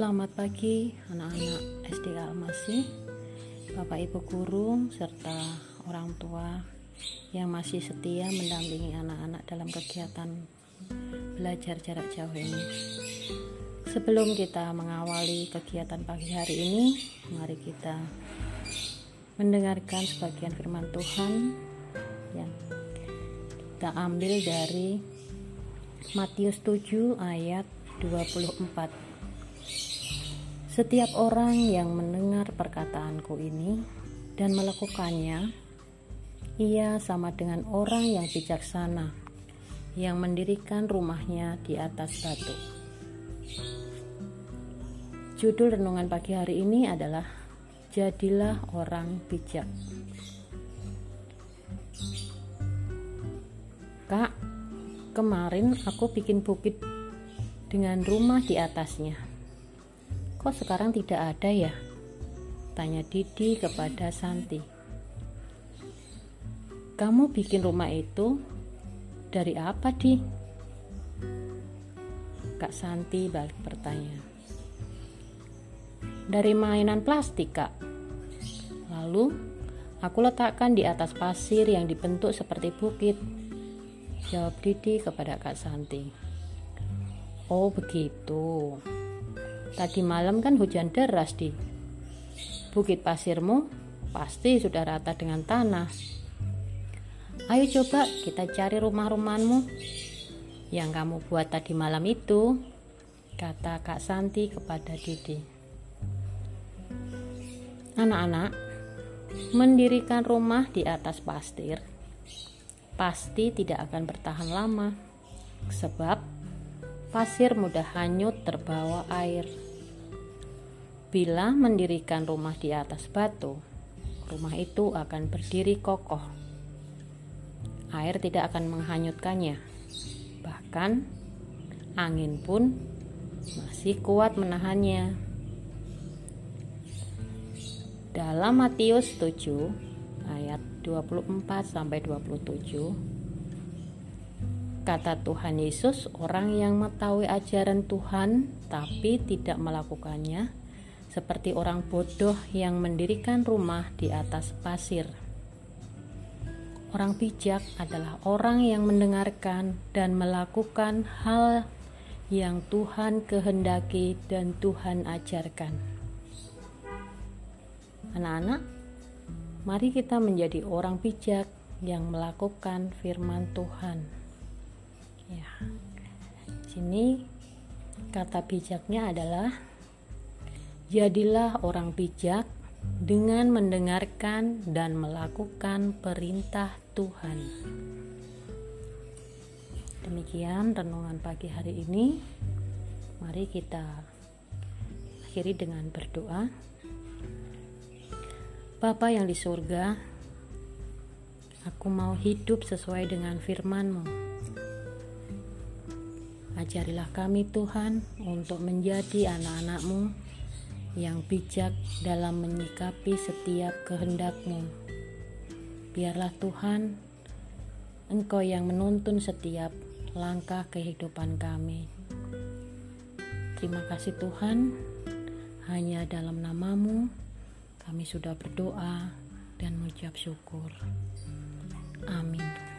Selamat pagi anak-anak SD Almasi, Bapak Ibu guru serta orang tua yang masih setia mendampingi anak-anak dalam kegiatan belajar jarak jauh ini. Sebelum kita mengawali kegiatan pagi hari ini, mari kita mendengarkan sebagian firman Tuhan yang kita ambil dari Matius 7 ayat 24 setiap orang yang mendengar perkataanku ini dan melakukannya, ia sama dengan orang yang bijaksana yang mendirikan rumahnya di atas batu. Judul renungan pagi hari ini adalah Jadilah Orang Bijak. Kak, kemarin aku bikin bukit dengan rumah di atasnya Kok sekarang tidak ada ya? Tanya Didi kepada Santi. Kamu bikin rumah itu dari apa, Di? Kak Santi balik bertanya. Dari mainan plastik, Kak. Lalu, aku letakkan di atas pasir yang dibentuk seperti bukit. Jawab Didi kepada Kak Santi. Oh, begitu. Tadi malam kan hujan deras di bukit pasirmu pasti sudah rata dengan tanah. Ayo coba kita cari rumah-rumahmu yang kamu buat tadi malam itu, kata Kak Santi kepada Didi. Anak-anak, mendirikan rumah di atas pasir pasti tidak akan bertahan lama, sebab pasir mudah hanyut terbawa air. Bila mendirikan rumah di atas batu, rumah itu akan berdiri kokoh. Air tidak akan menghanyutkannya, bahkan angin pun masih kuat menahannya. Dalam Matius 7 ayat 24 sampai 27 Kata Tuhan Yesus, orang yang mengetahui ajaran Tuhan tapi tidak melakukannya, seperti orang bodoh yang mendirikan rumah di atas pasir. Orang bijak adalah orang yang mendengarkan dan melakukan hal yang Tuhan kehendaki dan Tuhan ajarkan. Anak-anak, mari kita menjadi orang bijak yang melakukan firman Tuhan ya. Sini kata bijaknya adalah jadilah orang bijak dengan mendengarkan dan melakukan perintah Tuhan. Demikian renungan pagi hari ini. Mari kita akhiri dengan berdoa. Bapa yang di surga aku mau hidup sesuai dengan firman-Mu Ajarilah kami Tuhan untuk menjadi anak-anakmu yang bijak dalam menyikapi setiap kehendakmu. Biarlah Tuhan, Engkau yang menuntun setiap langkah kehidupan kami. Terima kasih Tuhan, hanya dalam namamu kami sudah berdoa dan mengucap syukur. Amin.